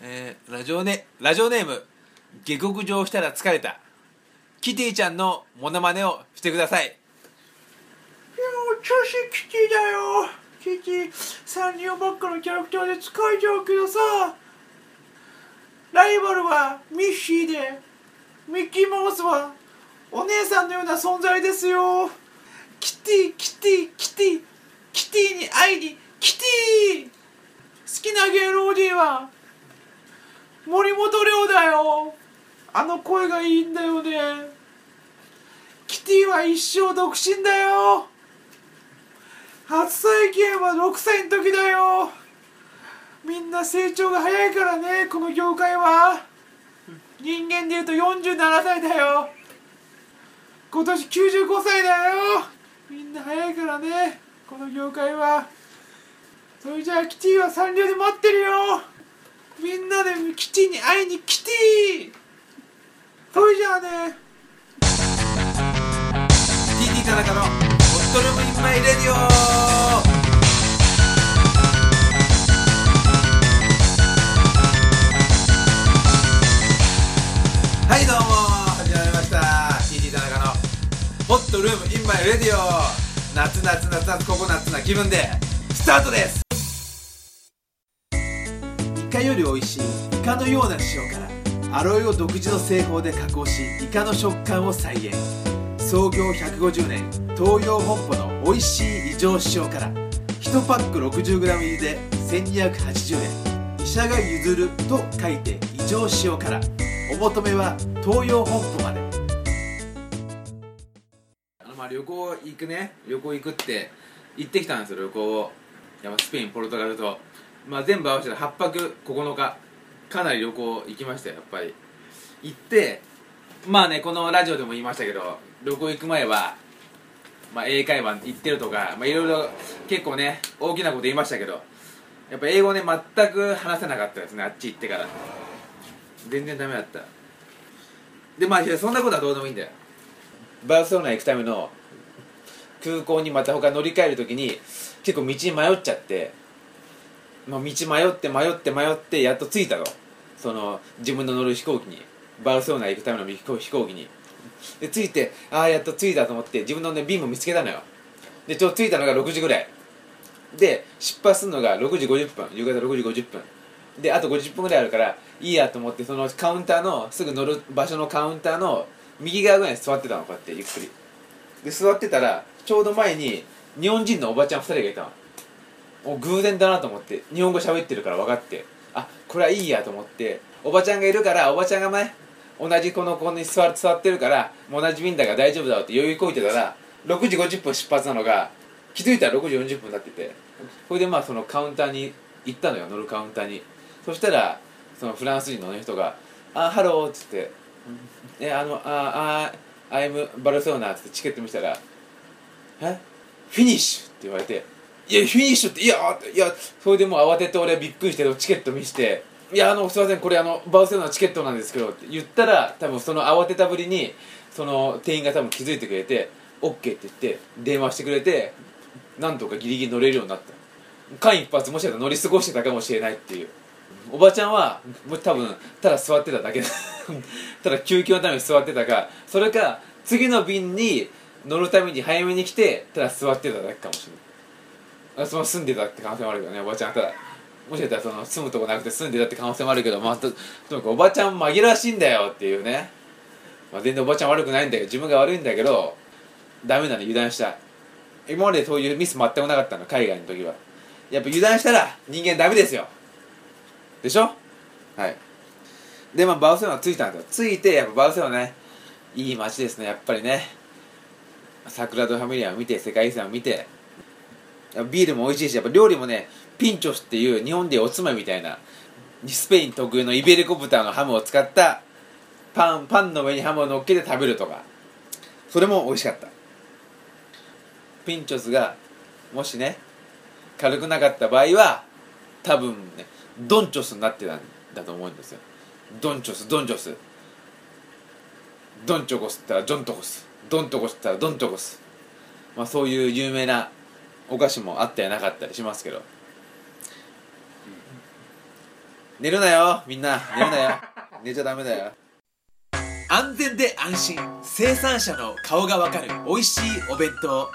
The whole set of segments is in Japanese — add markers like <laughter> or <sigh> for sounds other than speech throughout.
えーラジオネラジオネーム下克上したら疲れた。キティちゃんのモノマネをしてください。いや調子キティだよ。キティサンリオばっかのキャラクターで疲れちゃうけどさ。ライバルはミッシーでミッキーマウスはお姉さんのような存在ですよ。キティキティキティキティに会いにキティ。好きな芸能人は森本レオだよ。あの声がいいんだよね。キティは一生独身だよ。初体験は6歳の時だよ。みんな成長が早いからねこの業界は。人間でいうと47歳だよ。今年95歳だよ。みんな早いからねこの業界は。それじゃあキティはサンリオで待ってるよ。みんなでキティに会いにキティそれじゃあね。TT 田中のホットルームインマイレディオ。はいどうも。始まりました。TT 田中のホットルームインマイレディオ。夏夏夏夏ココナッツな気分でスタートです。カより美味しいイカのような塩辛アロエを独自の製法で加工しイカの食感を再現。創業150年東洋本舗の美味しい異常塩辛1パック 60g 入りで1280円。医者が譲ると書いて異常塩辛お求めは東洋本舗まで。あのまあ旅行行くね。旅行行くって行ってきたんですよ旅行を。やっぱスペインポルトガルと。まあ全部合わせて8泊9日かなり旅行行きましたよやっぱり。行ってまあねこのラジオでも言いましたけど旅行行く前は、まあ、英会話行ってるとか、まあ、いろいろ結構ね大きなこと言いましたけどやっぱ英語ね全く話せなかったですねあっち行ってから。全然ダメだった。でまあそんなことはどうでもいいんだよ。バルセロナ行くための空港にまた他乗り換える時に結構道に迷っちゃって、ま、道迷って迷って迷ってやっと着いたの。その自分の乗る飛行機に。バルセロナ行くための飛行機に。で着いてああやっと着いたと思って自分のね便も見つけたのよ。でちょうど着いたのが6時ぐらい。で出発するのが6時50分。夕方6時50分。であと50分ぐらいあるからいいやと思ってそのカウンターのすぐ乗る場所のカウンターの右側ぐらいに座ってたのこうやってゆっくり。で座ってたらちょうど前に日本人のおばちゃん2人がいたの。もう偶然だなと思って日本語喋ってるから分かってあこれはいいやと思っておばちゃんがいるからおばちゃんがね同じこのここに座座ってるからもう同じ便だから大丈夫だろうって余裕こいてたら6時50分出発なのが気づいたら6時40分経っててそれでまあそのカウンターに行ったのよ乗るカウンターに。そしたらそのフランス人の、人が「あ hello」っつって「えあのああ I'm バルセロナ」っつってチケット見せたら「え？フィニッシュ」って言われて「いやフィニッシュっていやいやそれでもう慌てて俺びっくりしてチケット見せて「いやあのすいませんこれあのバルセロナのチケットなんですけど」って言ったら多分その慌てたぶりにその店員が多分気づいてくれて「OK」って言って電話してくれてなんとかギリギリ乗れるようになった。間一髪もしかしたら乗り過ごしてたかもしれないっていう。おばちゃんは多分ただ座ってただけ <laughs> ただ休憩のために座ってたかそれか次の便に乗るために早めに来てただ座ってただけかもしれない。その住んでたって可能性もあるけどねおばちゃんただもしかしたらその住むとこなくて住んでたって可能性もあるけどまあととにかくおばちゃん紛らわしいんだよっていうね、まあ、全然おばちゃん悪くないんだけど自分が悪いんだけどダメなの油断した。今までそういうミス全くなかったの海外の時は。やっぱ油断したら人間ダメですよ。でしょ？はい。でまあバルセロナ着いたんですよ。着いてやっぱバルセロナねいい街ですねやっぱりね。サクラド・ファミリアを見て世界遺産を見てビールも美味しいしやっぱ料理もねピンチョスっていう日本でおつまみみたいなスペイン特有のイベリコ豚のハムを使ったパンパンの上にハムを乗っけて食べるとかそれも美味しかった。ピンチョスがもしね軽くなかった場合は多分ねドンチョスになってたんだと思うんですよ。ドンチョスドンチョス。ドンチョコスったらドントコス。ドントコスって言ったらドントコスまあそういう有名なお菓子もあったりなかったりしますけど。寝るなよみんな。寝るなよ。<laughs> 寝ちゃダメだよ。安全で安心。生産者の顔がわかる。美味しいお弁当。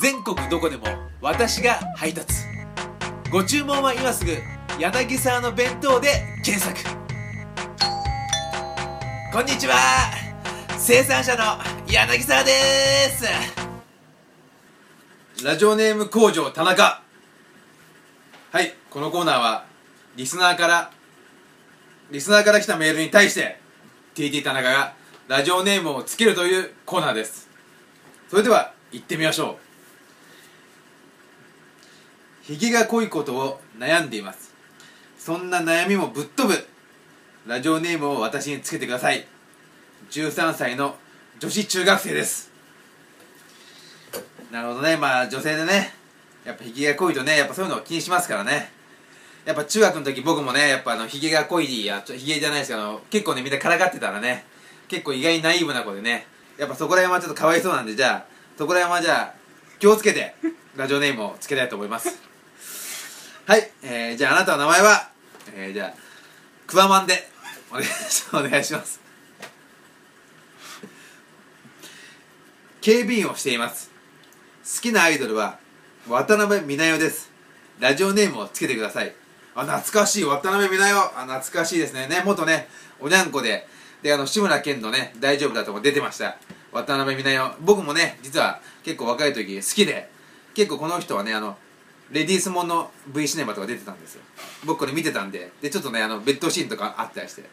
全国どこでも。私が配達。ご注文は今すぐ。柳沢の弁当で検索。こんにちは。生産者の柳沢ですラジオネーム工場田中。はいこのコーナーはリスナーからリスナーから来たメールに対して TT 田中がラジオネームをつけるというコーナーです。それでは行ってみましょう。ひげが濃いことを悩んでいます。そんな悩みもぶっ飛ぶラジオネームを私につけてください。13歳の女子中学生です。なるほどね。まあ女性でねやっぱひげが濃いとねやっぱそういうのを気にしますからね。やっぱ中学の時僕もねやっぱあのひげが濃いやひげじゃないですけど結構ねみんなからかってたらね結構意外にナイーブな子でねやっぱそこら辺はちょっとかわいそうなんでじゃあそこら辺はじゃあ気をつけてラジオネームをつけたいと思います。はい、えー、じゃああなたの名前はえー、じゃあクワマンでお願いします。警備員をしています。好きなアイドルは渡辺美奈代です。ラジオネームをつけてください。あ懐かしい。渡辺美奈代。あ懐かしいですね。ね元ねおにゃんこで。であの志村けんのね大丈夫だとも出てました。渡辺美奈代。僕もね実は結構若い時好きで結構この人はねあのレディースもんの V シネマとか出てたんですよ。僕これ見てたんで。でちょっとねあのベッドシーンとかあったりして。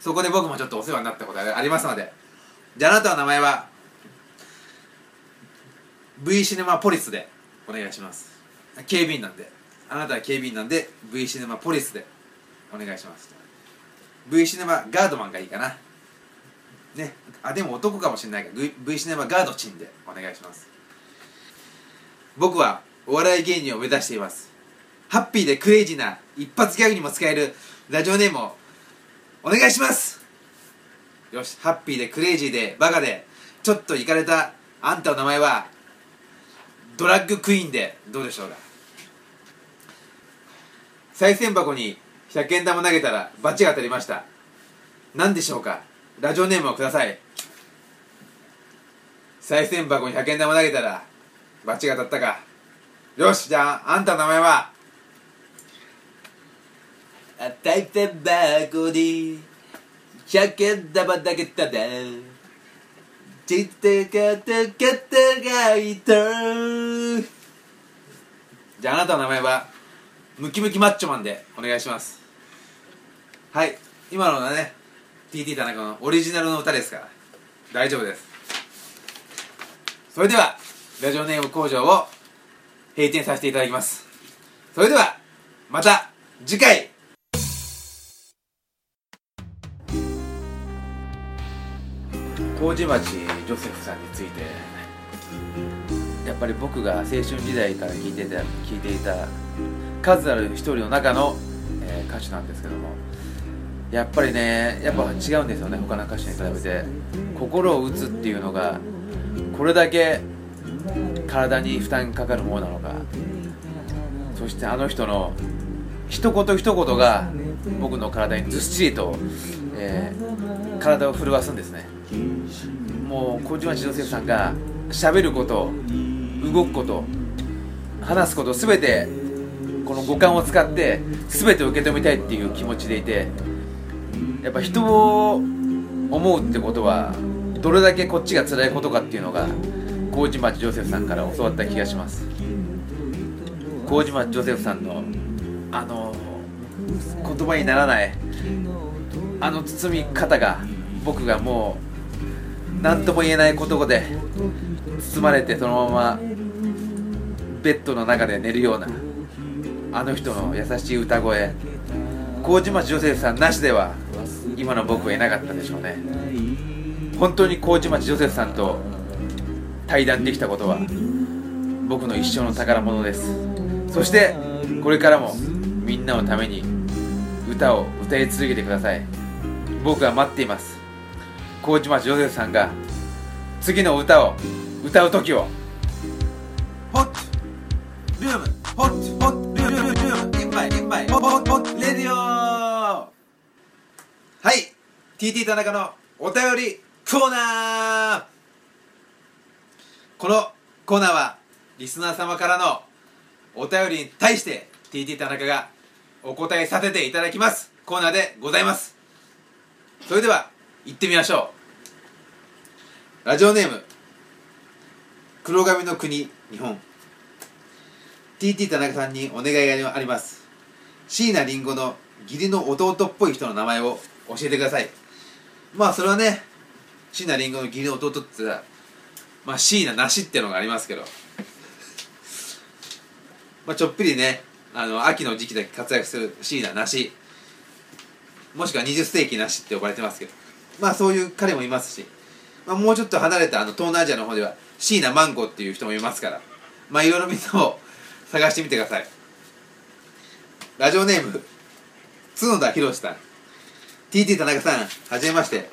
そこで僕もちょっとお世話になったことがありますので。じゃああなたの名前は V シネマポリスでお願いします。警備員なんで。あなたは警備員なんで V シネマポリスでお願いします。V シネマガードマンがいいかな。ね。あでも男かもしれないから V, シネマガードチンでお願いします。僕はお笑い芸人を目指しています。ハッピーでクレイジーな一発ギャグにも使えるラジオネームをお願いします。よしハッピーでクレイジーでバカでちょっとイかれたあんたの名前はドラッグクイーンでどうでしょうか？賽銭箱に100円玉投げたらバチが当たりました。何でしょうか？ラジオネームをください。賽銭箱に100円玉投げたらバチが当たったか。よしじゃああんたの名前は？賽銭箱に100円玉投げたらちってかたかたがいたじゃああなたの名前はムキムキマッチョマンでお願いします。はい今のはね TT 田中のオリジナルの歌ですから。大丈夫です。それではラジオネーム工場を閉店させていただきます。それではまた次回。麹町ジョセフさんについて。やっぱり僕が青春時代から聴いてた聞いていた数ある一人の中の、えー歌手なんですけども。やっぱりねやっぱ違うんですよね他の歌手に比べて。心を打つっていうのがこれだけ体に負担かかるものなのか。そしてあの人の一言一言が僕の体にずっしりと、えー体を震わすんですね。もう小島千代さんが喋ること動くこと話すこと全てこの五感を使って全て受け止めたいっていう気持ちでいてやっぱ人を思うってことはどれだけこっちが辛いことかっていうのが麹町ジョセフさんから教わった気がします。麹町ジョセフさんのあの言葉にならないあの包み方が僕がもう何とも言えない言葉で包まれてそのままベッドの中で寝るようなあの人の優しい歌声。麹町ジョセフさんなしでは今の僕はいなかったでしょうね。本当に麹町ジョセフさんと対談できたことは僕の一生の宝物です。そしてこれからもみんなのために歌を歌い続けてください。僕は待っています。麹町ジョセフさんが次の歌を歌う時を。ホッルームホッホッルームルームインバイ。インバイ。ホットホッレディオ。はい。TT 田中のお便りコーナー。このコーナーはリスナー様からのお便りに対して TT 田中がお答えさせていただきます。コーナーでございます。それでは行ってみましょう。ラジオネーム黒髪の国日本。TT 田中さんにお願いがあります。椎名林檎の義理の弟っぽい人の名前を教えてください。まあそれはね椎名林檎の義理の弟って言ったらまあ椎名なしってのがありますけど。まあちょっぴりねあの秋の時期だけ活躍する椎名なし。もしくは20世紀なしって呼ばれてますけど。まあそういう彼もいますし、まあ、もうちょっと離れたあの東南アジアの方では椎名マンゴっていう人もいますからまあいろいろみんなも探してみてください。ラジオネーム角田博さん。TT 田中さんはじめまして。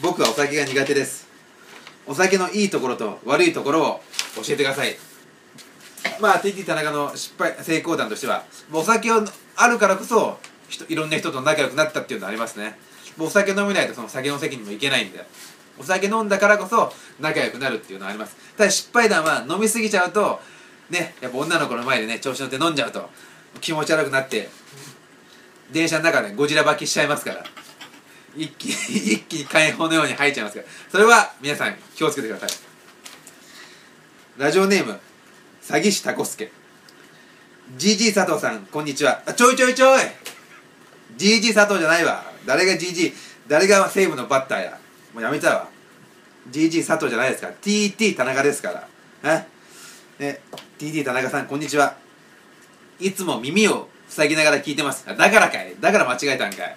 僕はお酒が苦手です。お酒のいいところと悪いところを教えてください。まあ TT 田中の失敗成功談としてはお酒をあるからこそいろんな人と仲良くなったっていうのはありますね。お酒飲めないとその酒の席にも行けないんで。お酒飲んだからこそ仲良くなるっていうのはあります。ただ失敗談は飲みすぎちゃうとねやっぱ女の子の前でね調子乗って飲んじゃうと気持ち悪くなって電車の中でゴジラ履きしちゃいますから。一気に <laughs> 一気に火炎のように吐いちゃいますから。それは皆さん気をつけてください。ラジオネーム詐欺師タコスケ。GG 佐藤さんこんにちは。あちょいちょいちょい。GG 佐藤じゃないわ。誰が GG 誰が西武のバッターや。もうやめたわ。GG 佐藤じゃないですから。TT 田中ですから。ね？ね TT 田中さんこんにちは。いつも耳を塞ぎながら聞いてます。だからかい。だから間違えたんかい。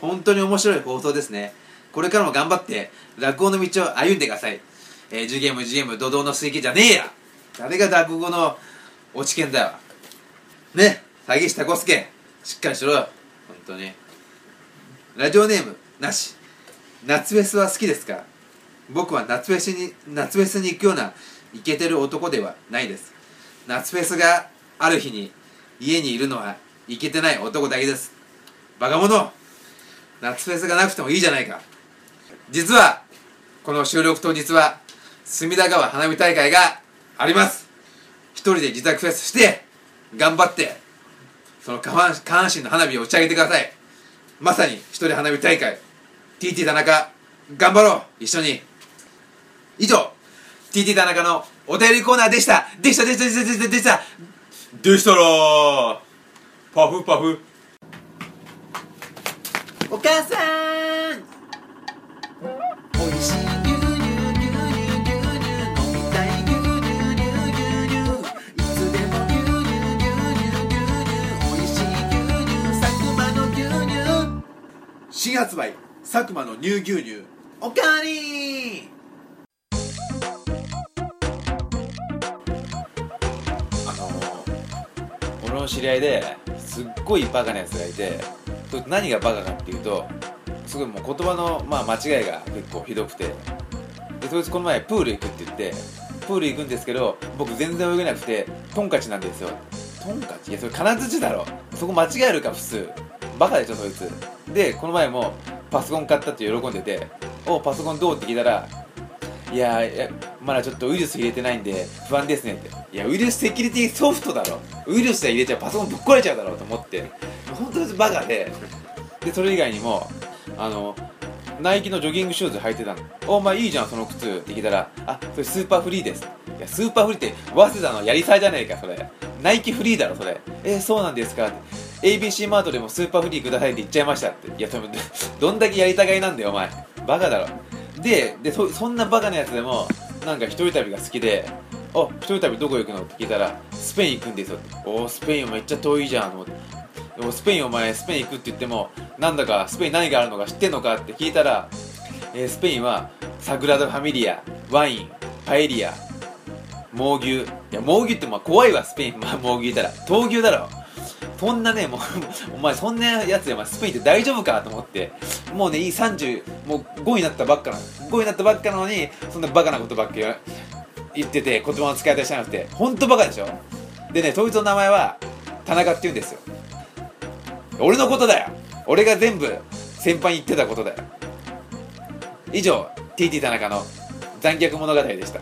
本当に面白い放送ですね。これからも頑張って落語の道を歩んでください。えー、ジュゲームジュゲーム怒涛の水気じゃねえや。誰が落語の落ち見だよ。ね？詐欺師タコスケ。しっかりしろよ。本当に。ラジオネームなし。夏フェスは好きですか？僕は夏フェスに夏フェスに行くようなイケてる男ではないです。夏フェスがある日に家にいるのはイケてない男だけです。バカ者夏フェスがなくてもいいじゃないか。実はこの収録当日は隅田川花火大会があります。一人で自宅フェスして頑張ってその下半下半身の花火を打ち上げてください。まさに一人花火大会。TT 田中頑張ろう。一緒に。以上 TT 田中のお便りコーナーでしたでした。でしたでしたでしたでした。でしたらパフパフ。お母さん。新発売佐久間の乳牛乳。おかわりあのー、俺の知り合いですっごいバカなやつがいて何がバカかっていうとすごいもう言葉の、まあ、間違いが結構ひどくて。でそいつこの前プール行くって言ってプール行くんですけど僕全然泳げなくてトンカチなんですよ。トンカチ？いやそれ金槌だろ。そこ間違えるか普通。バカでしょそいつ。でこの前もパソコン買ったって喜んでて「おパソコンどう?」って聞いたらいやいやまだちょっとウイルス入れてないんで不安ですねって。いやウイルスセキュリティソフトだろ。ウイルスで入れちゃうパソコンぶっ壊れちゃうだろと思って。本当にバカで。でそれ以外にもあのナイキのジョギングシューズ履いてたの「お前いいじゃんその靴」って聞いたら「あそれスーパーフリーです」いやスーパーフリーって早稲田のヤリサーじゃねえかそれ。ナイキフリーだろそれ。えー、そうなんですかって。ABC マートでもスーパーフリーくださいって言っちゃいましたって。いやそれどんだけやりたがいなんだよお前。バカだろ。ででそそんなバカなやつでもなんか一人旅が好きで「あ一人旅どこ行くの?」って聞いたら「スペイン行くんですよ」って「おスペインめっちゃ遠いじゃん」と思ってでもスペインお前スペイン行くって言ってもなんだかスペイン何があるのか知ってんのか？って聞いたら、えースペインはサグラダ・ファミリアワインパエリア猛牛。いや猛牛ってまあ怖いわスペイン、まあ、猛牛いたら。闘牛だろ。そんなねもう <laughs> お前そんなやつでお前スペインって大丈夫かと思ってもうねいい30もう5になったばっかなの。5になったばっかなのにそんなバカなことばっか言ってて言葉の使い方しなくて。本当バカでしょ？でねそいつの名前は田中って言うんですよ。俺のことだよ。俺が全部先輩に言ってたことだよ。以上 TT 田中の残虐物語でした。